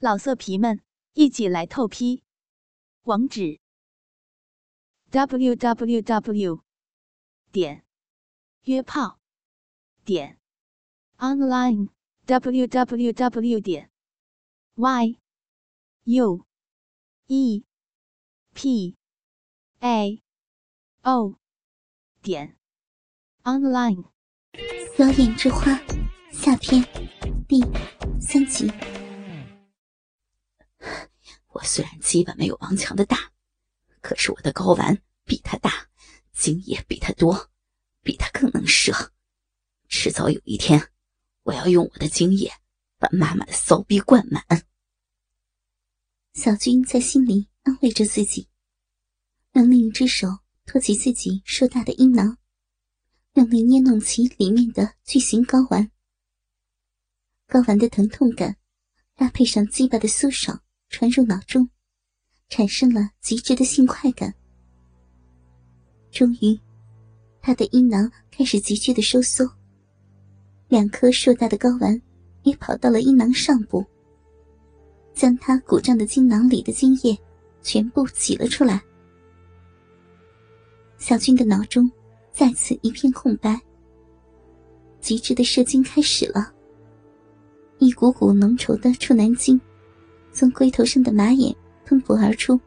老色皮们，一起来透批！网址：w w w 点约炮点 online w w w 点 y u e p a o 点 online。妖艳之花下篇第三集。我虽然基本没有王强的大，可是我的睾丸比他大，精液比他多，比他更能射。迟早有一天，我要用我的精液把妈妈的骚逼灌满。小军在心里安慰着自己，用另一只手托起自己硕大的阴囊，用力捏弄起里面的巨型睾丸。睾丸的疼痛感，搭配上鸡巴的酥爽。传入脑中，产生了极致的性快感。终于，他的阴囊开始急剧的收缩，两颗硕大的睾丸也跑到了阴囊上部，将他鼓胀的精囊里的精液全部挤了出来。小军的脑中再次一片空白，极致的射精开始了，一股股浓稠的处男精。从龟头上的马眼喷薄而出，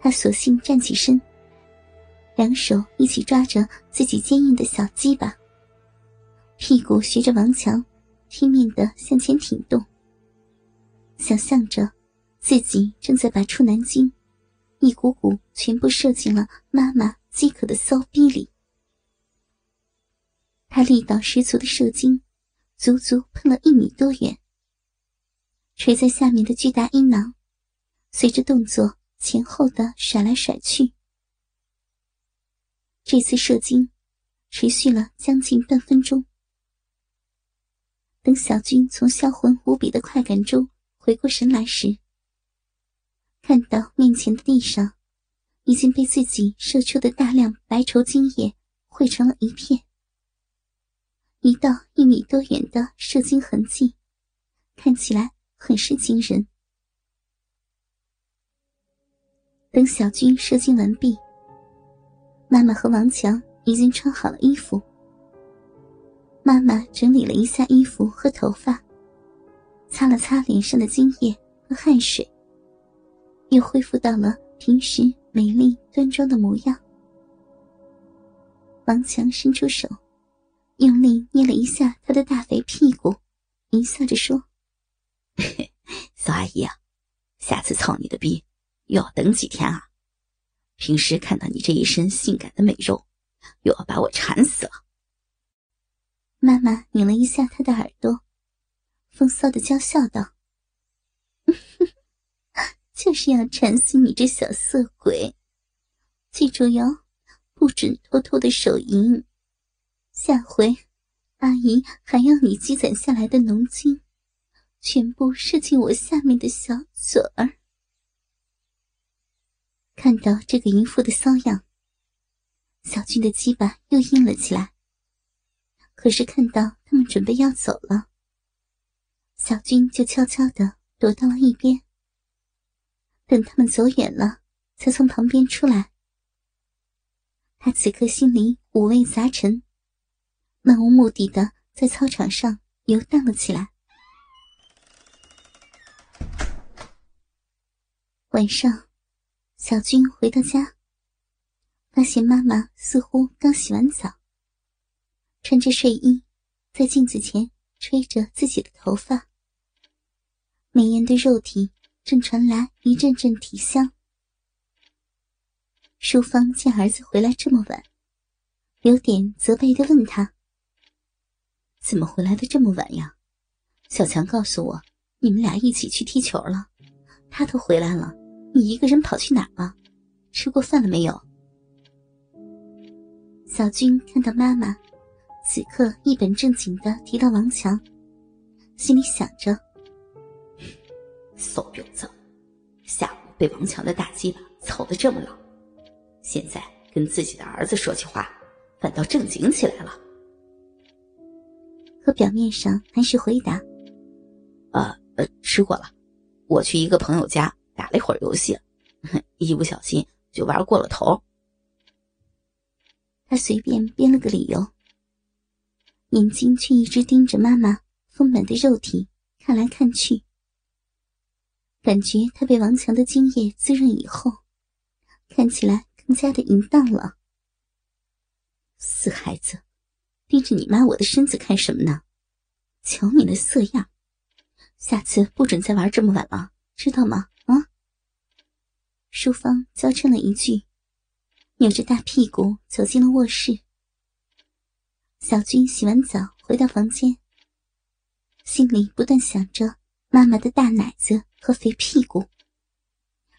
他索性站起身，两手一起抓着自己坚硬的小鸡巴，屁股学着王强，拼命的向前挺动，想象着自己正在把处男精一股股全部射进了妈妈饥渴的骚逼里。他力道十足的射精，足足喷了一米多远。垂在下面的巨大阴囊，随着动作前后的甩来甩去。这次射精持续了将近半分钟。等小军从销魂无比的快感中回过神来时，看到面前的地上已经被自己射出的大量白绸精液汇成了一片，一道一米多远的射精痕迹，看起来。很是惊人。等小军射精完毕，妈妈和王强已经穿好了衣服。妈妈整理了一下衣服和头发，擦了擦脸上的精液和汗水，又恢复到了平时美丽端庄的模样。王强伸出手，用力捏了一下他的大肥屁股，淫笑着说。小阿姨啊，下次操你的逼又要等几天啊？平时看到你这一身性感的美肉，又要把我馋死了。妈妈拧了一下他的耳朵，风骚的娇笑道：“ 就是要馋死你这小色鬼！记住哟，不准偷偷的手淫。下回阿姨还要你积攒下来的浓金。”全部射进我下面的小嘴儿。看到这个淫妇的骚样，小军的鸡巴又硬了起来。可是看到他们准备要走了，小军就悄悄的躲到了一边。等他们走远了，才从旁边出来。他此刻心里五味杂陈，漫无目的的在操场上游荡了起来。晚上，小军回到家，发现妈妈似乎刚洗完澡，穿着睡衣，在镜子前吹着自己的头发，美艳的肉体正传来一阵阵体香。淑芳见儿子回来这么晚，有点责备的问他：“怎么回来的这么晚呀？”小强告诉我，你们俩一起去踢球了。他都回来了，你一个人跑去哪了？吃过饭了没有？小军看到妈妈此刻一本正经的提到王强，心里想着：骚婊子，下午被王强的大鸡巴操得这么老，现在跟自己的儿子说起话，反倒正经起来了。可表面上还是回答：“呃，呃，吃过了。我去一个朋友家打了一会儿游戏，一不小心就玩过了头。他随便编了个理由，眼睛却一直盯着妈妈丰满的肉体看来看去，感觉他被王强的精液滋润以后，看起来更加的淫荡了。死孩子，盯着你妈我的身子看什么呢？瞧你那色样，下次不准再玩这么晚了，知道吗？淑芳娇嗔了一句，扭着大屁股走进了卧室。小军洗完澡回到房间，心里不断想着妈妈的大奶子和肥屁股，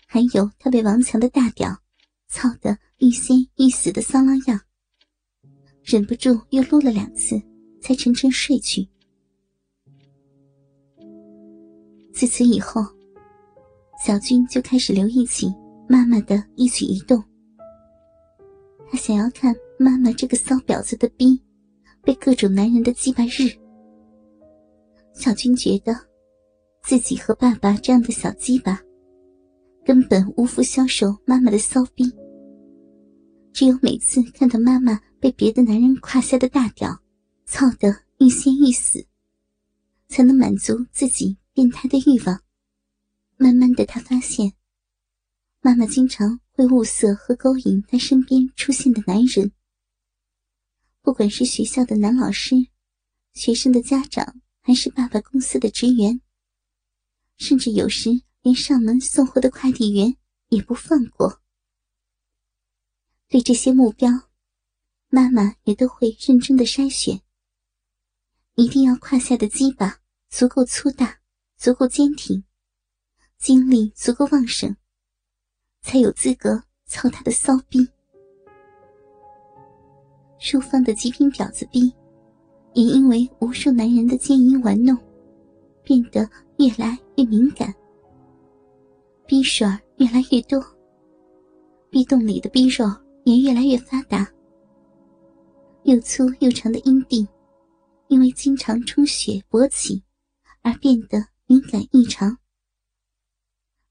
还有他被王强的大屌操得欲仙欲死的骚浪样。忍不住又撸了两次，才沉沉睡去。自此以后，小军就开始留意起妈妈的一举一动。他想要看妈妈这个骚婊子的逼被各种男人的鸡巴日。小军觉得，自己和爸爸这样的小鸡巴，根本无福消受妈妈的骚逼。只有每次看到妈妈。被别的男人胯下的大屌操得欲仙欲死，才能满足自己变态的欲望。慢慢的，他发现妈妈经常会物色和勾引他身边出现的男人，不管是学校的男老师、学生的家长，还是爸爸公司的职员，甚至有时连上门送货的快递员也不放过。对这些目标。妈妈也都会认真的筛选，一定要胯下的鸡巴足够粗大，足够坚挺，精力足够旺盛，才有资格操他的骚逼。淑芳的极品婊子逼，也因为无数男人的奸淫玩弄，变得越来越敏感，逼水越来越多，逼洞里的逼肉也越来越发达。又粗又长的阴蒂，因为经常充血勃起，而变得敏感异常。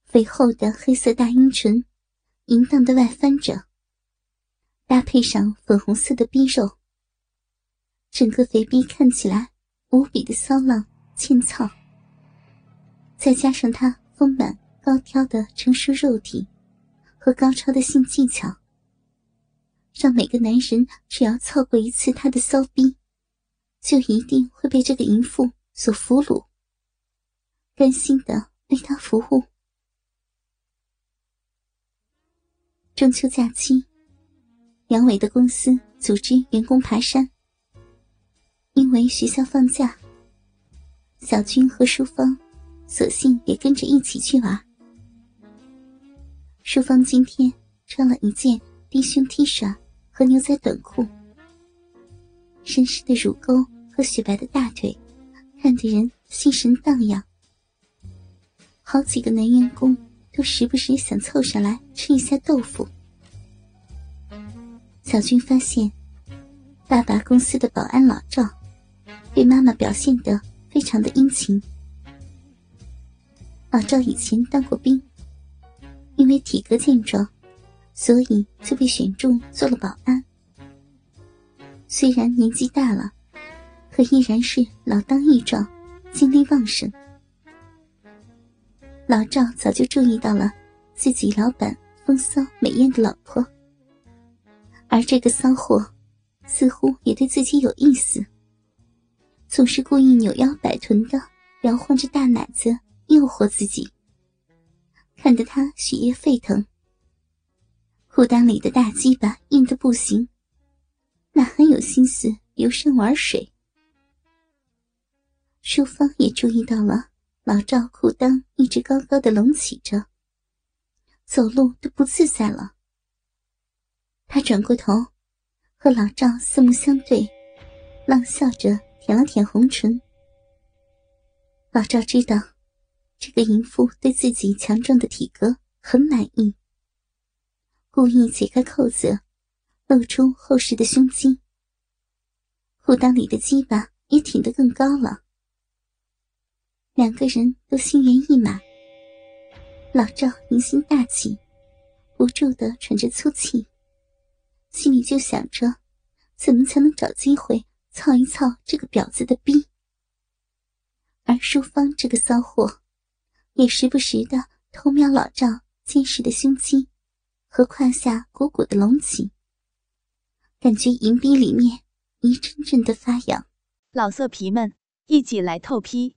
肥厚的黑色大阴唇，淫荡的外翻着，搭配上粉红色的逼肉，整个肥逼看起来无比的骚浪欠操。再加上他丰满高挑的成熟肉体和高超的性技巧。让每个男人只要操过一次他的骚逼，就一定会被这个淫妇所俘虏，甘心的为他服务。中秋假期，杨伟的公司组织员工爬山，因为学校放假，小军和淑芳索性也跟着一起去玩。淑芳今天穿了一件低胸 T 恤。和牛仔短裤，深深的乳沟和雪白的大腿，看得人心神荡漾。好几个男员工都时不时想凑上来吃一下豆腐。小军发现，爸爸公司的保安老赵，对妈妈表现得非常的殷勤。老赵以前当过兵，因为体格健壮。所以就被选中做了保安。虽然年纪大了，可依然是老当益壮，精力旺盛。老赵早就注意到了自己老板风骚美艳的老婆，而这个骚货似乎也对自己有意思，总是故意扭腰摆臀的摇晃着大奶子诱惑自己，看得他血液沸腾。裤裆里的大鸡巴硬的不行，哪还有心思游山玩水？淑芳也注意到了老赵裤裆一直高高的隆起着，走路都不自在了。他转过头，和老赵四目相对，浪笑着舔了舔红唇。老赵知道，这个淫妇对自己强壮的体格很满意。故意解开扣子，露出厚实的胸肌。裤裆里的鸡巴也挺得更高了。两个人都心猿意马。老赵淫心大起，不住的喘着粗气，心里就想着，怎么才能找机会操一操这个婊子的逼。而淑芳这个骚货，也时不时的偷瞄老赵坚实的胸肌和胯下鼓鼓的隆起，感觉银逼里面一阵阵的发痒。老色皮们，一起来透批，